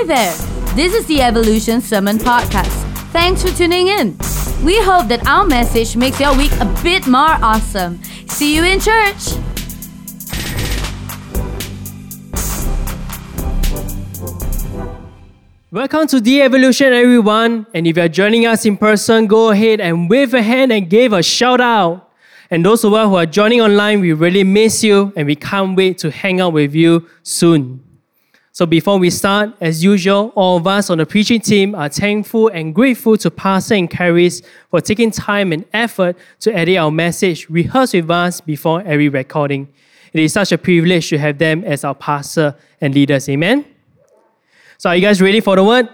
Hi there. This is the Evolution Sermon Podcast. Thanks for tuning in. We hope that our message makes your week a bit more awesome. See you in church. Welcome to The Evolution, everyone. And if you're joining us in person, go ahead and wave a hand and give a shout out. And those of us who are joining online, we really miss you and we can't wait to hang out with you soon. So before we start, as usual, all of us on the preaching team are thankful and grateful to Pastor and Caris for taking time and effort to edit our message, rehearse with us before every recording. It is such a privilege to have them as our pastor and leaders. Amen. So are you guys ready for the word?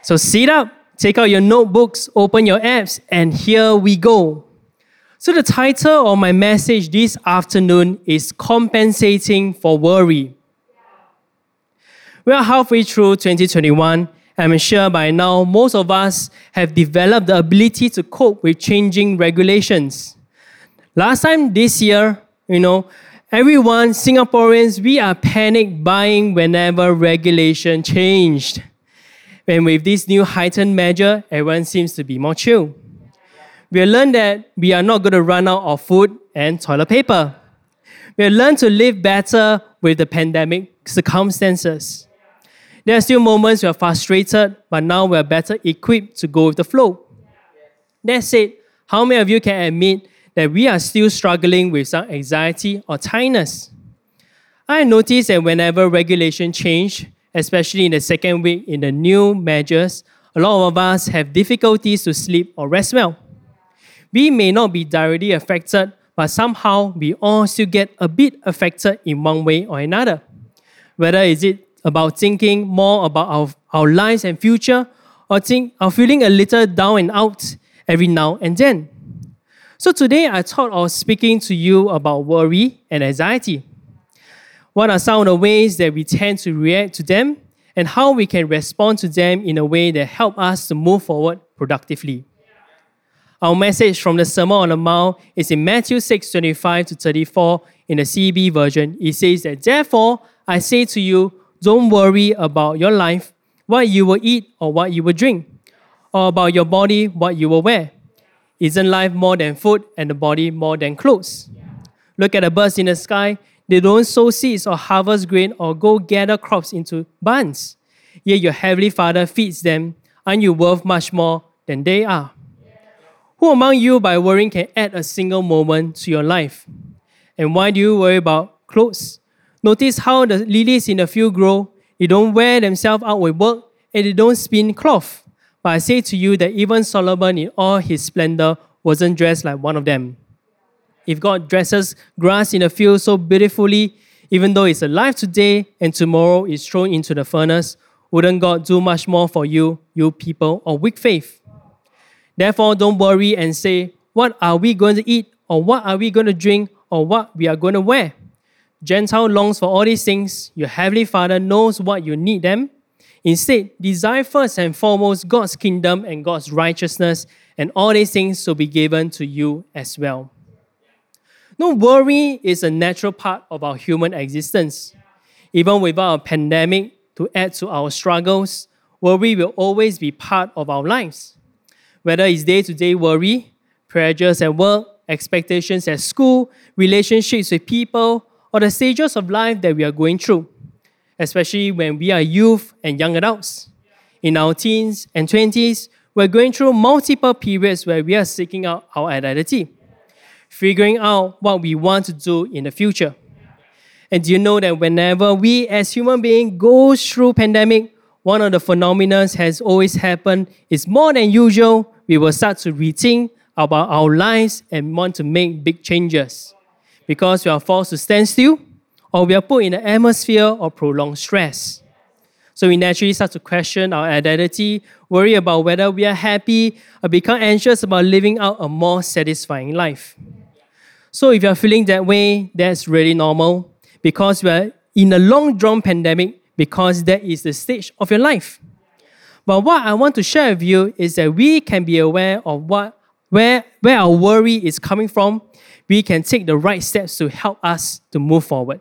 So sit up, take out your notebooks, open your apps, and here we go. So the title of my message this afternoon is Compensating for Worry. We are halfway through 2021. I'm sure by now most of us have developed the ability to cope with changing regulations. Last time this year, you know, everyone, Singaporeans, we are panic buying whenever regulation changed. And with this new heightened measure, everyone seems to be more chill. We have learned that we are not going to run out of food and toilet paper. We have learned to live better with the pandemic circumstances. There are still moments we are frustrated, but now we are better equipped to go with the flow. That said, how many of you can admit that we are still struggling with some anxiety or tiredness? I noticed that whenever regulation change, especially in the second week in the new measures, a lot of us have difficulties to sleep or rest well. We may not be directly affected, but somehow we all still get a bit affected in one way or another. Whether is it about thinking more about our, our lives and future, or think, or feeling a little down and out every now and then. So today I thought of speaking to you about worry and anxiety. What are some of the ways that we tend to react to them and how we can respond to them in a way that help us to move forward productively. Our message from the Sermon on the Mount is in Matthew 6 25 to 34 in the CB version. It says that, Therefore, I say to you, don't worry about your life, what you will eat or what you will drink, or about your body, what you will wear. Isn't life more than food and the body more than clothes? Look at the birds in the sky. They don't sow seeds or harvest grain or go gather crops into barns. Yet your heavenly Father feeds them. Aren't you worth much more than they are? Who among you, by worrying, can add a single moment to your life? And why do you worry about clothes? Notice how the lilies in the field grow. They don't wear themselves out with work, and they don't spin cloth. But I say to you that even Solomon in all his splendor wasn't dressed like one of them. If God dresses grass in the field so beautifully, even though it's alive today and tomorrow is thrown into the furnace, wouldn't God do much more for you, you people of weak faith? Therefore, don't worry and say, What are we going to eat? Or what are we going to drink? Or what we are going to wear? Gentile longs for all these things. Your heavenly Father knows what you need them. Instead, desire first and foremost God's kingdom and God's righteousness, and all these things will be given to you as well. No, worry is a natural part of our human existence. Even without a pandemic to add to our struggles, worry will always be part of our lives. Whether it's day to day worry, pressures at work, expectations at school, relationships with people, or the stages of life that we are going through, especially when we are youth and young adults. In our teens and 20s, we're going through multiple periods where we are seeking out our identity, figuring out what we want to do in the future. And do you know that whenever we as human beings go through pandemic, one of the phenomena has always happened is more than usual, we will start to rethink about our lives and want to make big changes because we are forced to stand still or we are put in an atmosphere of prolonged stress. So we naturally start to question our identity, worry about whether we are happy, or become anxious about living out a more satisfying life. So if you're feeling that way, that's really normal because we're in a long drawn pandemic because that is the stage of your life. But what I want to share with you is that we can be aware of what where, where our worry is coming from we can take the right steps to help us to move forward.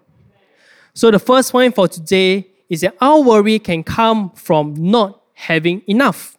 So, the first point for today is that our worry can come from not having enough.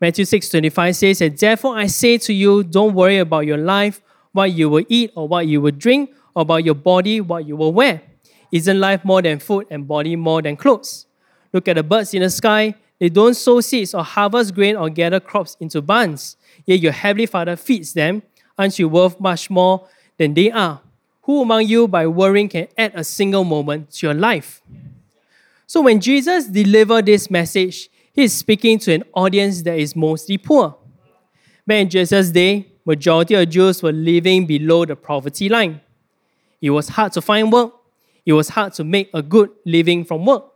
Matthew 6:25 says that therefore I say to you, don't worry about your life, what you will eat or what you will drink, or about your body, what you will wear. Isn't life more than food and body more than clothes? Look at the birds in the sky. They don't sow seeds or harvest grain or gather crops into barns. Yet your heavenly Father feeds them. Aren't you worth much more than they are? Who among you, by worrying, can add a single moment to your life? So when Jesus delivered this message, he is speaking to an audience that is mostly poor. Back in Jesus' day, majority of Jews were living below the poverty line. It was hard to find work. It was hard to make a good living from work.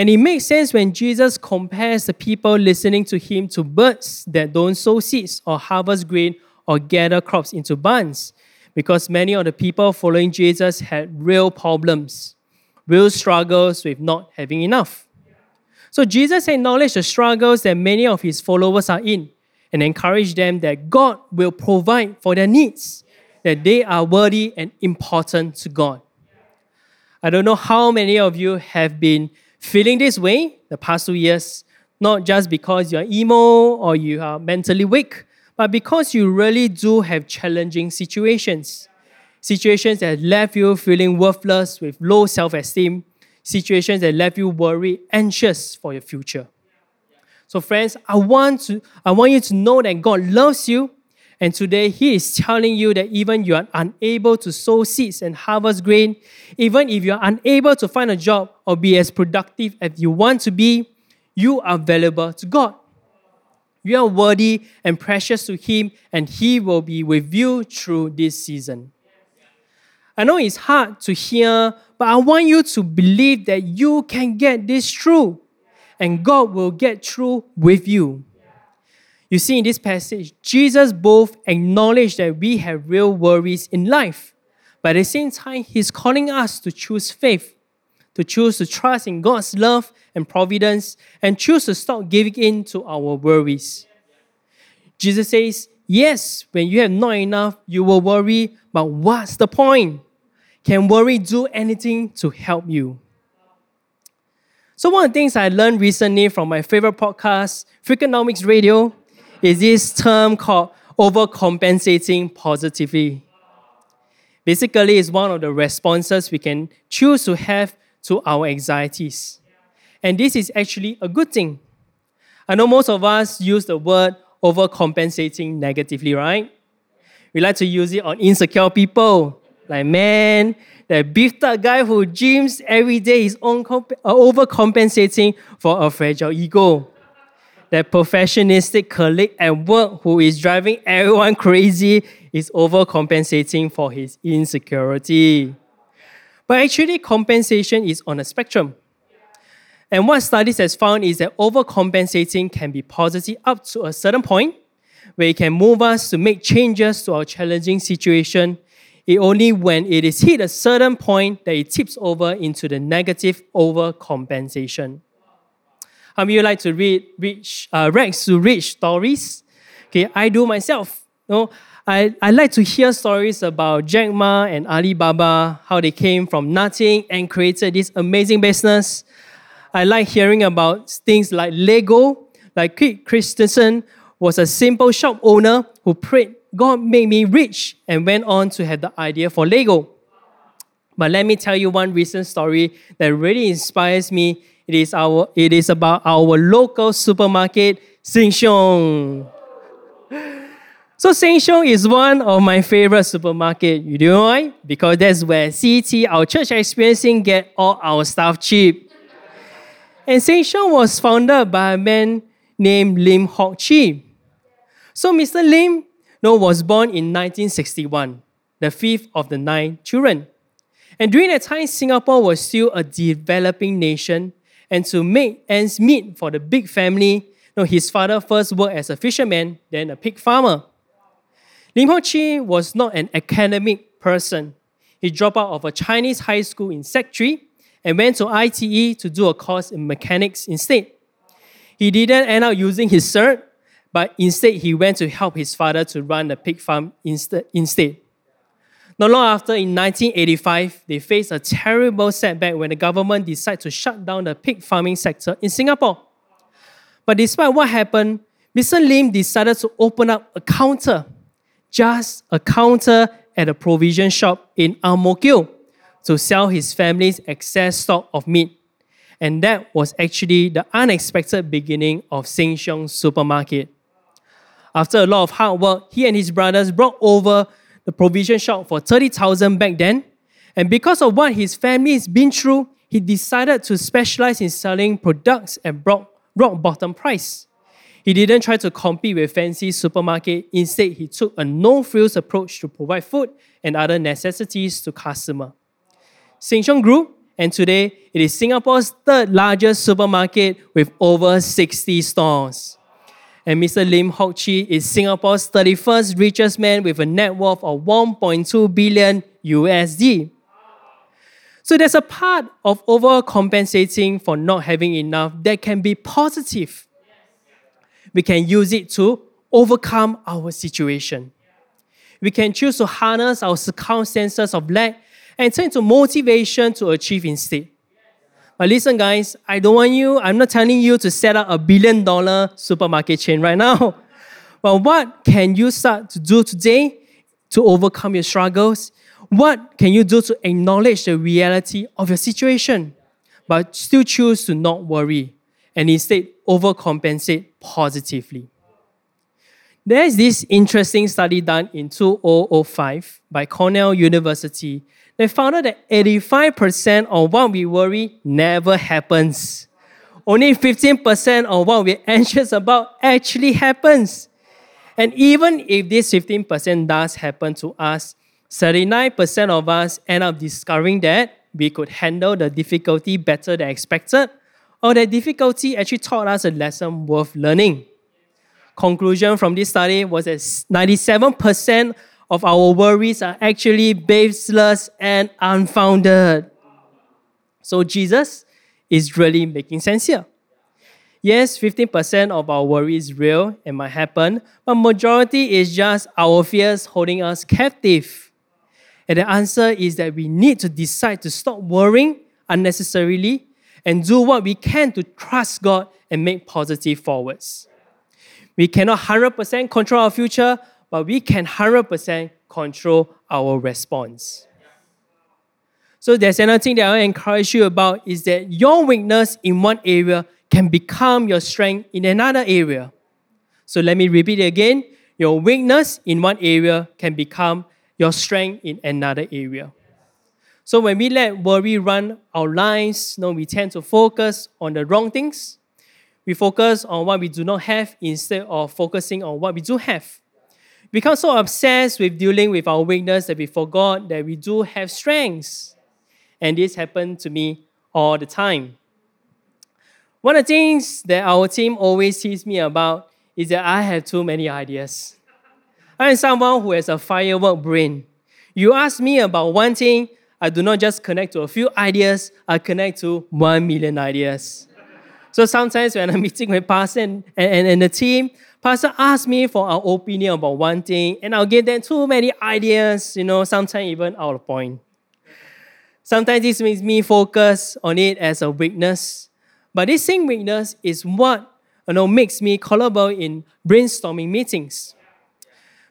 And it makes sense when Jesus compares the people listening to him to birds that don't sow seeds or harvest grain or gather crops into barns, because many of the people following Jesus had real problems, real struggles with not having enough. So Jesus acknowledged the struggles that many of his followers are in and encouraged them that God will provide for their needs, that they are worthy and important to God. I don't know how many of you have been feeling this way the past two years, not just because you're emo or you are mentally weak, but because you really do have challenging situations. Situations that left you feeling worthless with low self esteem, situations that left you worried, anxious for your future. So, friends, I want, to, I want you to know that God loves you. And today, He is telling you that even you are unable to sow seeds and harvest grain, even if you are unable to find a job or be as productive as you want to be, you are valuable to God. You are worthy and precious to Him, and He will be with you through this season. I know it's hard to hear, but I want you to believe that you can get this through and God will get through with you. You see, in this passage, Jesus both acknowledged that we have real worries in life, but at the same time, He's calling us to choose faith, to choose to trust in God's love and providence, and choose to stop giving in to our worries. Jesus says, Yes, when you have not enough, you will worry, but what's the point? Can worry do anything to help you? So, one of the things I learned recently from my favorite podcast, Freakonomics Radio, is this term called overcompensating positively. Basically, it's one of the responses we can choose to have to our anxieties. And this is actually a good thing. I know most of us use the word overcompensating negatively, right? We like to use it on insecure people. Like, man, that beefed up guy who gyms every day is uh, overcompensating for a fragile ego. That perfectionistic colleague at work who is driving everyone crazy is overcompensating for his insecurity. But actually, compensation is on a spectrum. And what studies has found is that overcompensating can be positive up to a certain point, where it can move us to make changes to our challenging situation. It only when it is hit a certain point that it tips over into the negative overcompensation. How many you like to read rich, uh, rags to rich stories? Okay, I do myself. You know, I, I like to hear stories about Jack Ma and Alibaba, how they came from nothing and created this amazing business. I like hearing about things like Lego, like Kirk Christiansen was a simple shop owner who prayed, God made me rich, and went on to have the idea for Lego. But let me tell you one recent story that really inspires me. It is, our, it is about our local supermarket, Sheng Siong. So Sheng Siong is one of my favorite supermarket. You know why? Because that's where CT, our church experiencing, get all our stuff cheap. And Sheng Siong was founded by a man named Lim Hock Chee. So Mr. Lim no, was born in 1961, the fifth of the nine children. And during that time, Singapore was still a developing nation. And to make ends meet for the big family, no, his father first worked as a fisherman, then a pig farmer. Lim Hock Chee was not an academic person. He dropped out of a Chinese high school in Sec 3 and went to ITE to do a course in mechanics instead. He didn't end up using his cert, but instead he went to help his father to run the pig farm instead. Not long after, in 1985, they faced a terrible setback when the government decided to shut down the pig farming sector in Singapore. But despite what happened, Mr. Lim decided to open up a counter, just a counter at a provision shop in Ang to sell his family's excess stock of meat. And that was actually the unexpected beginning of Sheng Supermarket. After a lot of hard work, he and his brothers brought over the provision shop for 30,000 back then. And because of what his family has been through, he decided to specialize in selling products at rock, rock bottom price. He didn't try to compete with fancy supermarket. Instead, he took a no-frills approach to provide food and other necessities to customer. Sheng grew, and today it is Singapore's third largest supermarket with over 60 stores. And Mr. Lim Hock Chee is Singapore's 31st richest man with a net worth of 1.2 billion USD. So there's a part of overcompensating for not having enough that can be positive. We can use it to overcome our situation. We can choose to harness our circumstances of lack and turn to motivation to achieve instead. But listen, guys, I don't want you, I'm not telling you to set up a billion dollar supermarket chain right now. But what can you start to do today to overcome your struggles? What can you do to acknowledge the reality of your situation, but still choose to not worry and instead overcompensate positively? There's this interesting study done in 2005 by Cornell University they found out that 85% of what we worry never happens. Only 15% of what we're anxious about actually happens. And even if this 15% does happen to us, 39% of us end up discovering that we could handle the difficulty better than expected, or that difficulty actually taught us a lesson worth learning. Conclusion from this study was that 97% of our worries are actually baseless and unfounded. So Jesus is really making sense here. Yes, 15% of our worry is real and might happen, but majority is just our fears holding us captive. And the answer is that we need to decide to stop worrying unnecessarily and do what we can to trust God and make positive forwards. We cannot 100% control our future, but we can 100% control our response. So there's another thing that I encourage you about is that your weakness in one area can become your strength in another area. So let me repeat it again. Your weakness in one area can become your strength in another area. So when we let worry run our lives, you know, we tend to focus on the wrong things. We focus on what we do not have instead of focusing on what we do have become so obsessed with dealing with our weakness that we forgot that we do have strengths. And this happened to me all the time. One of the things that our team always teases me about is that I have too many ideas. I am someone who has a firework brain. You ask me about one thing, I do not just connect to a few ideas, I connect to one million ideas. So sometimes when I'm meeting with Pastor and, and, and the team, Pastor asks me for our opinion about one thing, and I'll give them too many ideas, you know, sometimes even out of point. Sometimes this makes me focus on it as a weakness. But this same weakness is what you know, makes me callable in brainstorming meetings.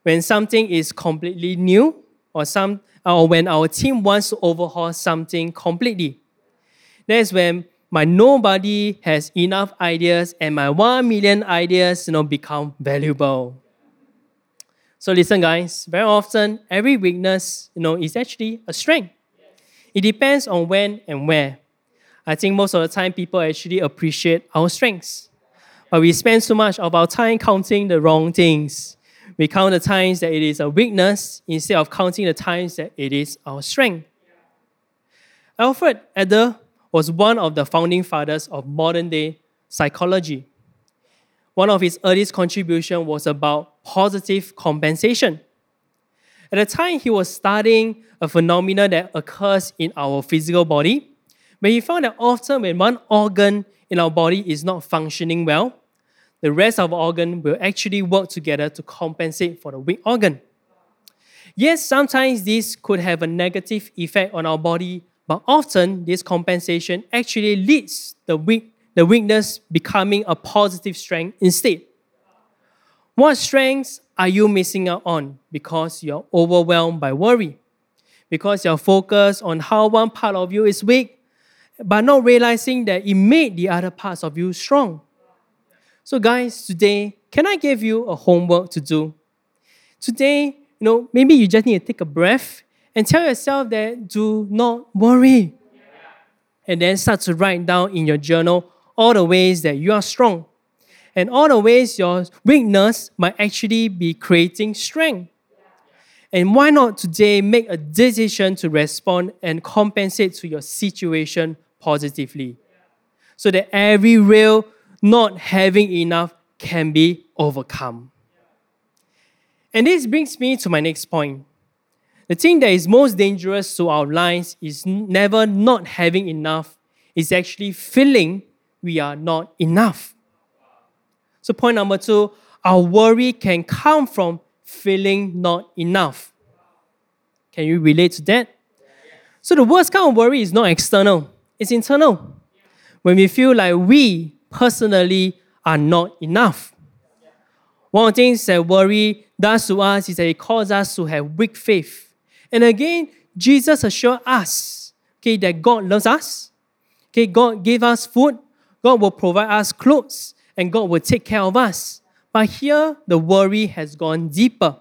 When something is completely new, or, some, or when our team wants to overhaul something completely. That's when my nobody has enough ideas and my 1 million ideas you know become valuable. So listen guys very often every weakness you know is actually a strength. It depends on when and where. I think most of the time people actually appreciate our strengths. But we spend so much of our time counting the wrong things. We count the times that it is a weakness instead of counting the times that it is our strength. Alfred Adler was one of the founding fathers of modern day psychology. One of his earliest contributions was about positive compensation. At the time, he was studying a phenomenon that occurs in our physical body, but he found that often when one organ in our body is not functioning well, the rest of the organ will actually work together to compensate for the weak organ. Yes, sometimes this could have a negative effect on our body, but often this compensation actually leads the weak, the weakness becoming a positive strength instead. What strengths are you missing out on because you're overwhelmed by worry? Because you're focused on how one part of you is weak, but not realizing that it made the other parts of you strong. So, guys, today, can I give you a homework to do? Today, you know, maybe you just need to take a breath and tell yourself that do not worry. And then start to write down in your journal all the ways that you are strong and all the ways your weakness might actually be creating strength. And why not today make a decision to respond and compensate to your situation positively? So that every real not having enough can be overcome. And this brings me to my next point. The thing that is most dangerous to our lives is never not having enough, is actually feeling we are not enough. So, point number two our worry can come from feeling not enough. Can you relate to that? So, the worst kind of worry is not external, it's internal. When we feel like we personally are not enough. One of the things that worry does to us is that it causes us to have weak faith. And again, Jesus assured us okay, that God loves us. Okay, God gave us food. God will provide us clothes. And God will take care of us. But here, the worry has gone deeper.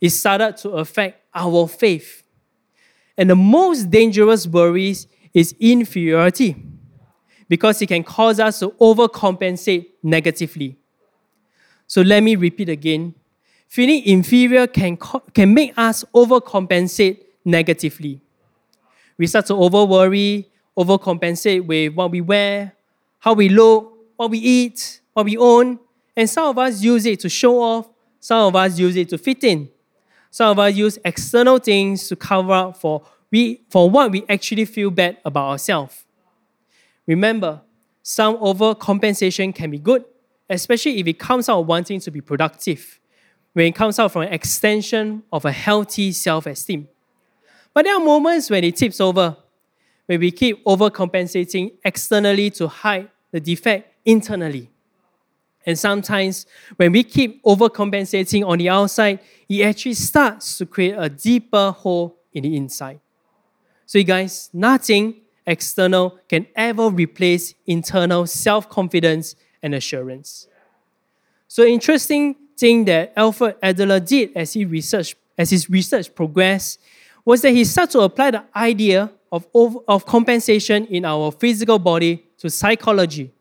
It started to affect our faith. And the most dangerous worries is inferiority because it can cause us to overcompensate negatively. So let me repeat again. Feeling inferior can, can make us overcompensate negatively. We start to over worry, overcompensate with what we wear, how we look, what we eat, what we own, and some of us use it to show off, some of us use it to fit in. Some of us use external things to cover up for, we, for what we actually feel bad about ourselves. Remember, some overcompensation can be good, especially if it comes out wanting to be productive, when it comes out from an extension of a healthy self esteem. But there are moments when it tips over, when we keep overcompensating externally to hide the defect internally. And sometimes when we keep overcompensating on the outside, it actually starts to create a deeper hole in the inside. So, you guys, nothing external can ever replace internal self confidence and assurance. So, interesting thing that Alfred Adler did as he researched, as his research progressed, was that he started to apply the idea of, of compensation in our physical body to psychology.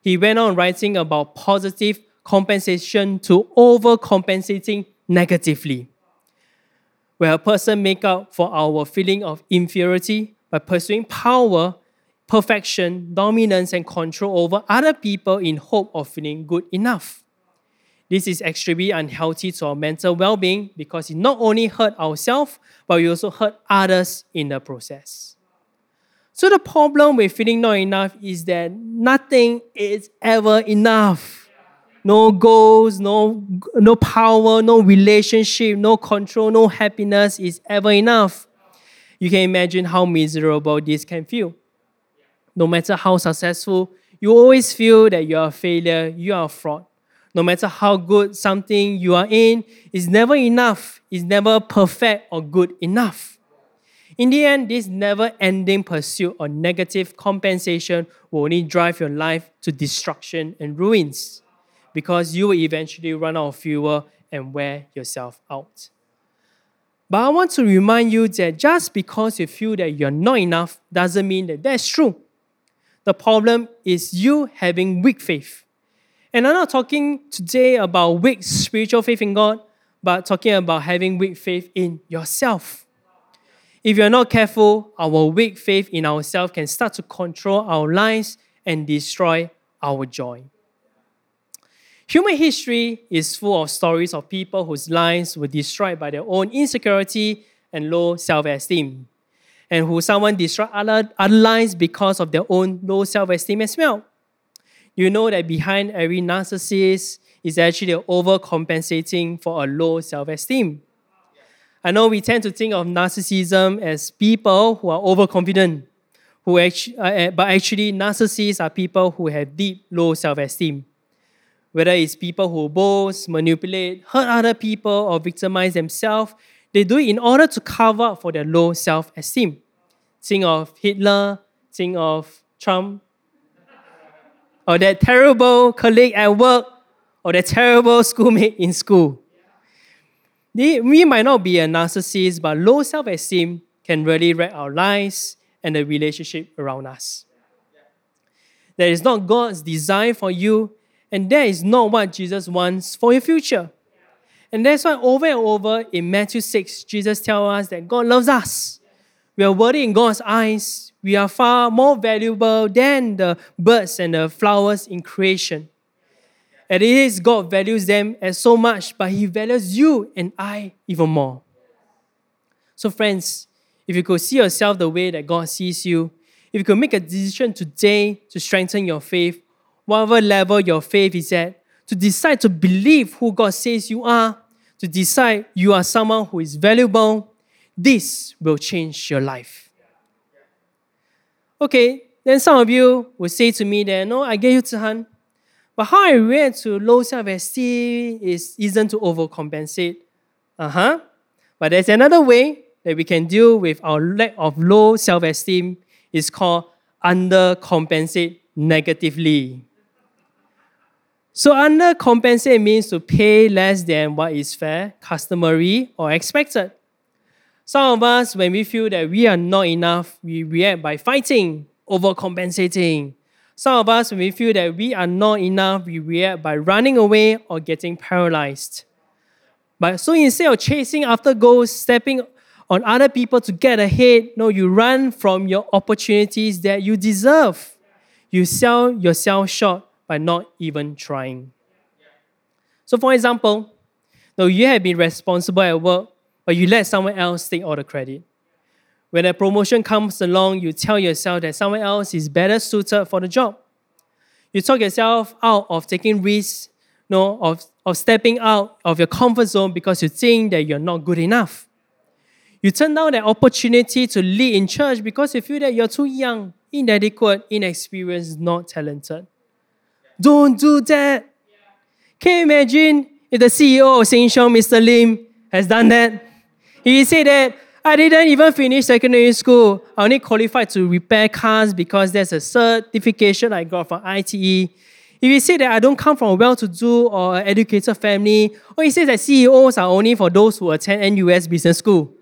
He went on writing about positive compensation to overcompensating negatively, where a person make up for our feeling of inferiority by pursuing power, perfection, dominance, and control over other people in hope of feeling good enough. This is extremely unhealthy to our mental well being because it not only hurt ourselves, but we also hurt others in the process. So, the problem with feeling not enough is that nothing is ever enough. No goals, no, no power, no relationship, no control, no happiness is ever enough you can imagine how miserable this can feel. No matter how successful, you always feel that you are a failure, you are a fraud. No matter how good something you are in, it's never enough, it's never perfect or good enough. In the end, this never ending pursuit of negative compensation will only drive your life to destruction and ruins because you will eventually run out of fuel and wear yourself out. But I want to remind you that just because you feel that you're not enough doesn't mean that that's true. The problem is you having weak faith. And I'm not talking today about weak spiritual faith in God, but talking about having weak faith in yourself. If you're not careful, our weak faith in ourselves can start to control our lives and destroy our joy. Human history is full of stories of people whose lives were destroyed by their own insecurity and low self esteem, and who someone destroyed other, other lives because of their own low self esteem as well. You know that behind every narcissist is actually overcompensating for a low self esteem. I know we tend to think of narcissism as people who are overconfident, who actually, uh, but actually, narcissists are people who have deep low self esteem. Whether it's people who boast, manipulate, hurt other people, or victimize themselves, they do it in order to cover up for their low self esteem. Think of Hitler, think of Trump, or that terrible colleague at work, or that terrible schoolmate in school. We might not be a narcissist, but low self esteem can really wreck our lives and the relationship around us. That is not God's design for you, and that is not what Jesus wants for your future. And that's why over and over in Matthew 6, Jesus tells us that God loves us. We are worthy in God's eyes. We are far more valuable than the birds and the flowers in creation. And it is God values them as so much, but He values you and I even more. So, friends, if you could see yourself the way that God sees you, if you could make a decision today to strengthen your faith, whatever level your faith is at, to decide to believe who God says you are, to decide you are someone who is valuable, this will change your life. Okay, then some of you will say to me that, no, I get you, Zhihan. But how I react to low self-esteem is isn't to overcompensate. Uh-huh. But there's another way that we can deal with our lack of low self-esteem. It's called undercompensate negatively. So undercompensate means to pay less than what is fair, customary, or expected. Some of us, when we feel that we are not enough, we react by fighting, overcompensating, some of us, when we feel that we are not enough, we react by running away or getting paralyzed. But so instead of chasing after goals, stepping on other people to get ahead, no, you run from your opportunities that you deserve. You sell yourself short by not even trying. So, for example, no, you have been responsible at work, but you let someone else take all the credit. When a promotion comes along, you tell yourself that someone else is better suited for the job. You talk yourself out of taking risks, no, of, of stepping out of your comfort zone because you think that you're not good enough. You turn down that opportunity to lead in church because you feel that you're too young, inadequate, inexperienced, not talented. Don't do that. Can you imagine if the CEO of Siong, Mr. Lim, has done that? He said that I didn't even finish secondary school. I only qualified to repair cars because there's a certification I got from ITE. If you say that I don't come from a well-to-do or educated family, or he says that CEOs are only for those who attend NUS business school.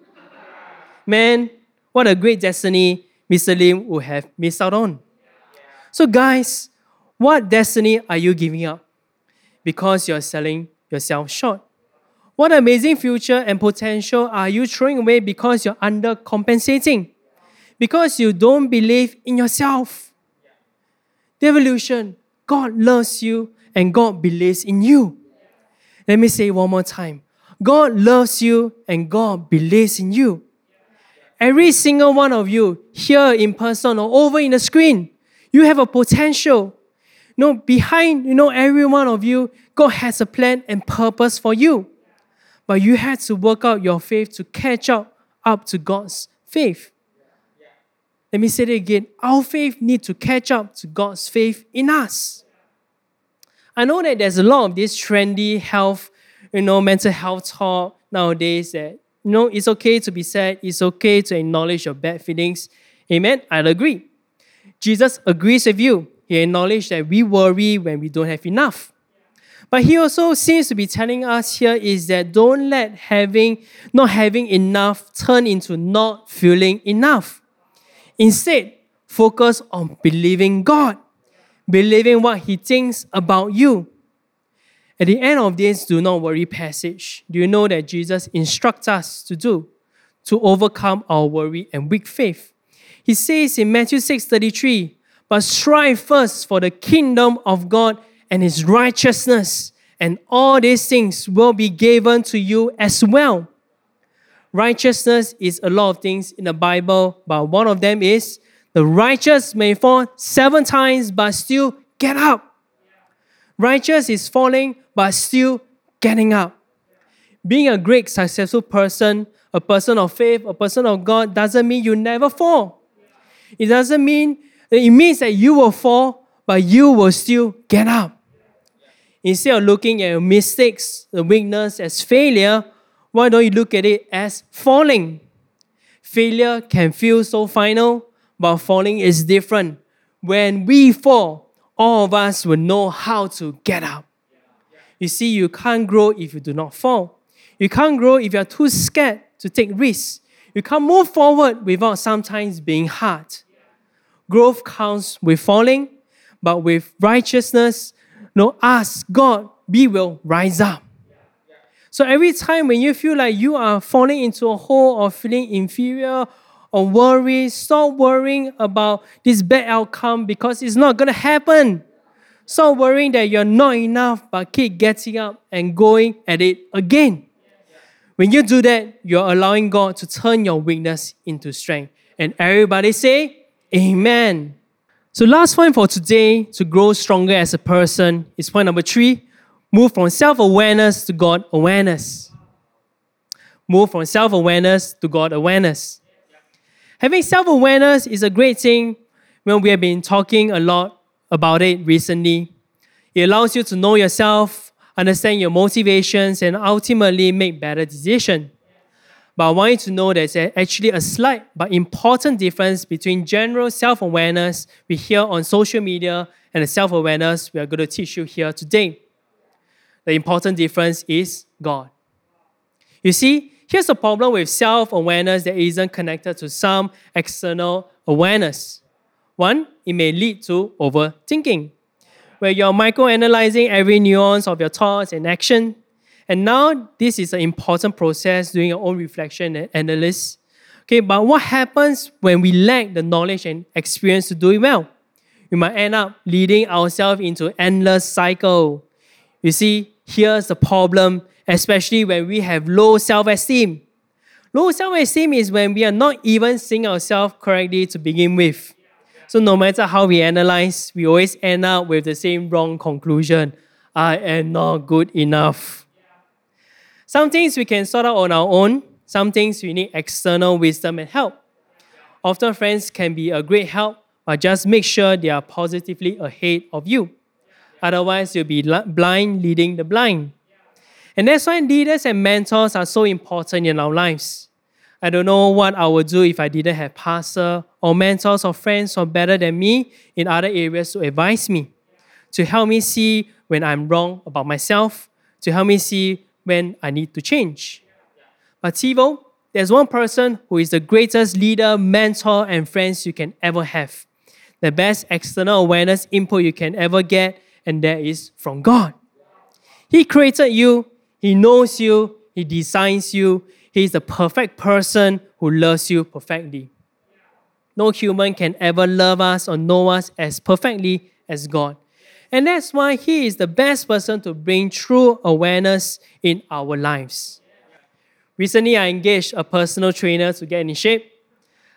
Man, what a great destiny Mr. Lim would have missed out on. So guys, what destiny are you giving up? Because you're selling yourself short. What amazing future and potential are you throwing away because you're undercompensating? Because you don't believe in yourself. The Evolution, God loves you and God believes in you. Let me say one more time. God loves you and God believes in you. Every single one of you here in person or over in the screen, you have a potential. You know, behind, you know, every one of you, God has a plan and purpose for you but you had to work out your faith to catch up up to God's faith. Let me say it again. Our faith need to catch up to God's faith in us. I know that there's a lot of this trendy health, you know, mental health talk nowadays that, you know, it's okay to be sad, it's okay to acknowledge your bad feelings. Amen. I'll agree. Jesus agrees with you. He acknowledged that we worry when we don't have enough. But he also seems to be telling us here is that don't let having not having enough turn into not feeling enough. Instead, focus on believing God, believing what he thinks about you. At the end of this do not worry passage, do you know that Jesus instructs us to do to overcome our worry and weak faith? He says in Matthew 6:33, but strive first for the kingdom of God and his righteousness, and all these things will be given to you as well. Righteousness is a lot of things in the Bible, but one of them is the righteous may fall seven times but still get up. Righteous is falling but still getting up. Being a great, successful person, a person of faith, a person of God, doesn't mean you never fall. It doesn't mean, it means that you will fall, but you will still get up. Instead of looking at your mistakes, the weakness as failure, why don't you look at it as falling? Failure can feel so final, but falling is different. When we fall, all of us will know how to get up. You see, you can't grow if you do not fall. You can't grow if you are too scared to take risks. You can't move forward without sometimes being hard. Growth comes with falling, but with righteousness, no, ask God, we will rise up. So every time when you feel like you are falling into a hole or feeling inferior or worried, stop worrying about this bad outcome because it's not going to happen. Stop worrying that you're not enough, but keep getting up and going at it again. When you do that, you're allowing God to turn your weakness into strength. And everybody say, Amen. So, last point for today to grow stronger as a person is point number three move from self awareness to God awareness. Move from self awareness to God awareness. Having self awareness is a great thing when we have been talking a lot about it recently. It allows you to know yourself, understand your motivations, and ultimately make better decisions. But I want you to know there's actually a slight but important difference between general self awareness we hear on social media and the self awareness we are going to teach you here today. The important difference is God. You see, here's the problem with self awareness that isn't connected to some external awareness. One, it may lead to overthinking where you're microanalyzing every nuance of your thoughts and action. And now this is an important process doing your own reflection and analysis. Okay, but what happens when we lack the knowledge and experience to do it well? We might end up leading ourselves into endless cycle. You see, here's the problem, especially when we have low self-esteem. Low self-esteem is when we are not even seeing ourselves correctly to begin with. So no matter how we analyze, we always end up with the same wrong conclusion. I am not good enough. Some things we can sort out on our own. Some things we need external wisdom and help. Often friends can be a great help, but just make sure they are positively ahead of you. Otherwise, you'll be blind leading the blind. And that's why leaders and mentors are so important in our lives. I don't know what I would do if I didn't have pastor or mentors or friends who are better than me in other areas to advise me, to help me see when I'm wrong about myself, to help me see when I need to change. But TiVo, there's one person who is the greatest leader, mentor, and friends you can ever have. The best external awareness input you can ever get, and that is from God. He created you, He knows you, He designs you, he is the perfect person who loves you perfectly. No human can ever love us or know us as perfectly as God. And that's why He is the best person to bring true awareness in our lives. Recently, I engaged a personal trainer to get in shape.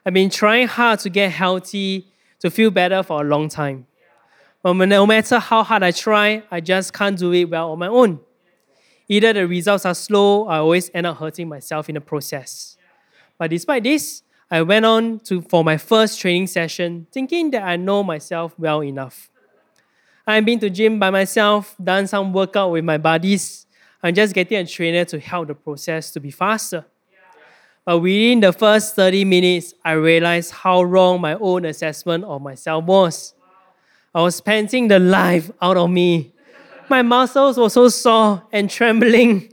I've been trying hard to get healthy, to feel better for a long time. But no matter how hard I try, I just can't do it well on my own. Either the results are slow, I always end up hurting myself in the process. But despite this, I went on to for my first training session thinking that I know myself well enough. I've been to gym by myself, done some workout with my buddies. I'm just getting a trainer to help the process to be faster. But within the first 30 minutes, I realized how wrong my own assessment of myself was. I was panting the life out of me my muscles were so sore and trembling.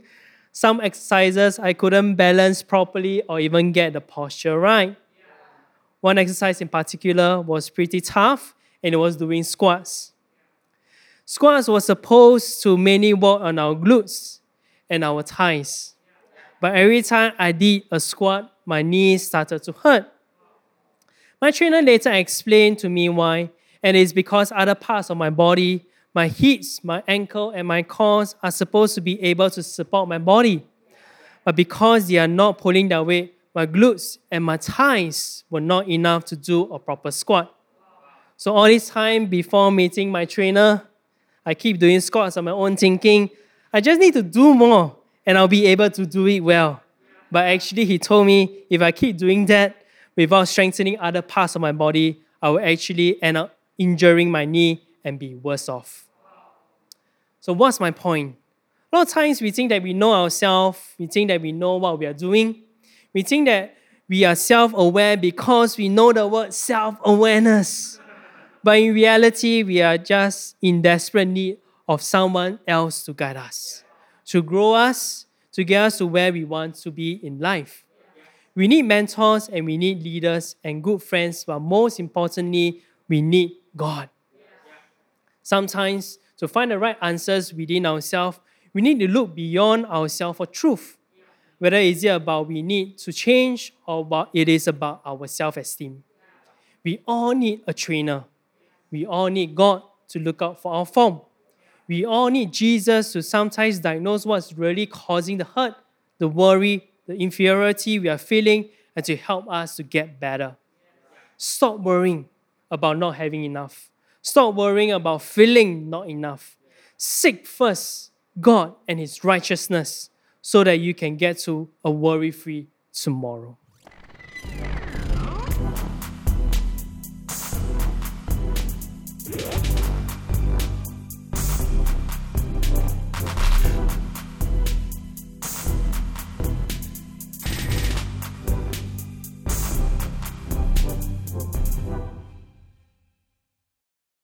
Some exercises I couldn't balance properly or even get the posture right. One exercise in particular was pretty tough, and it was doing squats. Squats was supposed to mainly work on our glutes and our thighs. But every time I did a squat, my knees started to hurt. My trainer later explained to me why, and it's because other parts of my body my hips, my ankle, and my cores are supposed to be able to support my body. But because they are not pulling their weight, my glutes and my thighs were not enough to do a proper squat. So all this time before meeting my trainer, I keep doing squats on my own thinking, I just need to do more and I'll be able to do it well. But actually, he told me if I keep doing that without strengthening other parts of my body, I will actually end up injuring my knee and be worse off. So, what's my point? A lot of times we think that we know ourselves, we think that we know what we are doing, we think that we are self aware because we know the word self awareness. But in reality, we are just in desperate need of someone else to guide us, to grow us, to get us to where we want to be in life. We need mentors and we need leaders and good friends, but most importantly, we need God. Sometimes, to find the right answers within ourselves, we need to look beyond ourselves for truth. Whether is it about we need to change or what it is about our self-esteem. We all need a trainer. We all need God to look out for our form. We all need Jesus to sometimes diagnose what's really causing the hurt, the worry, the inferiority we are feeling, and to help us to get better. Stop worrying about not having enough. Stop worrying about feeling not enough. Seek first God and His righteousness so that you can get to a worry free tomorrow.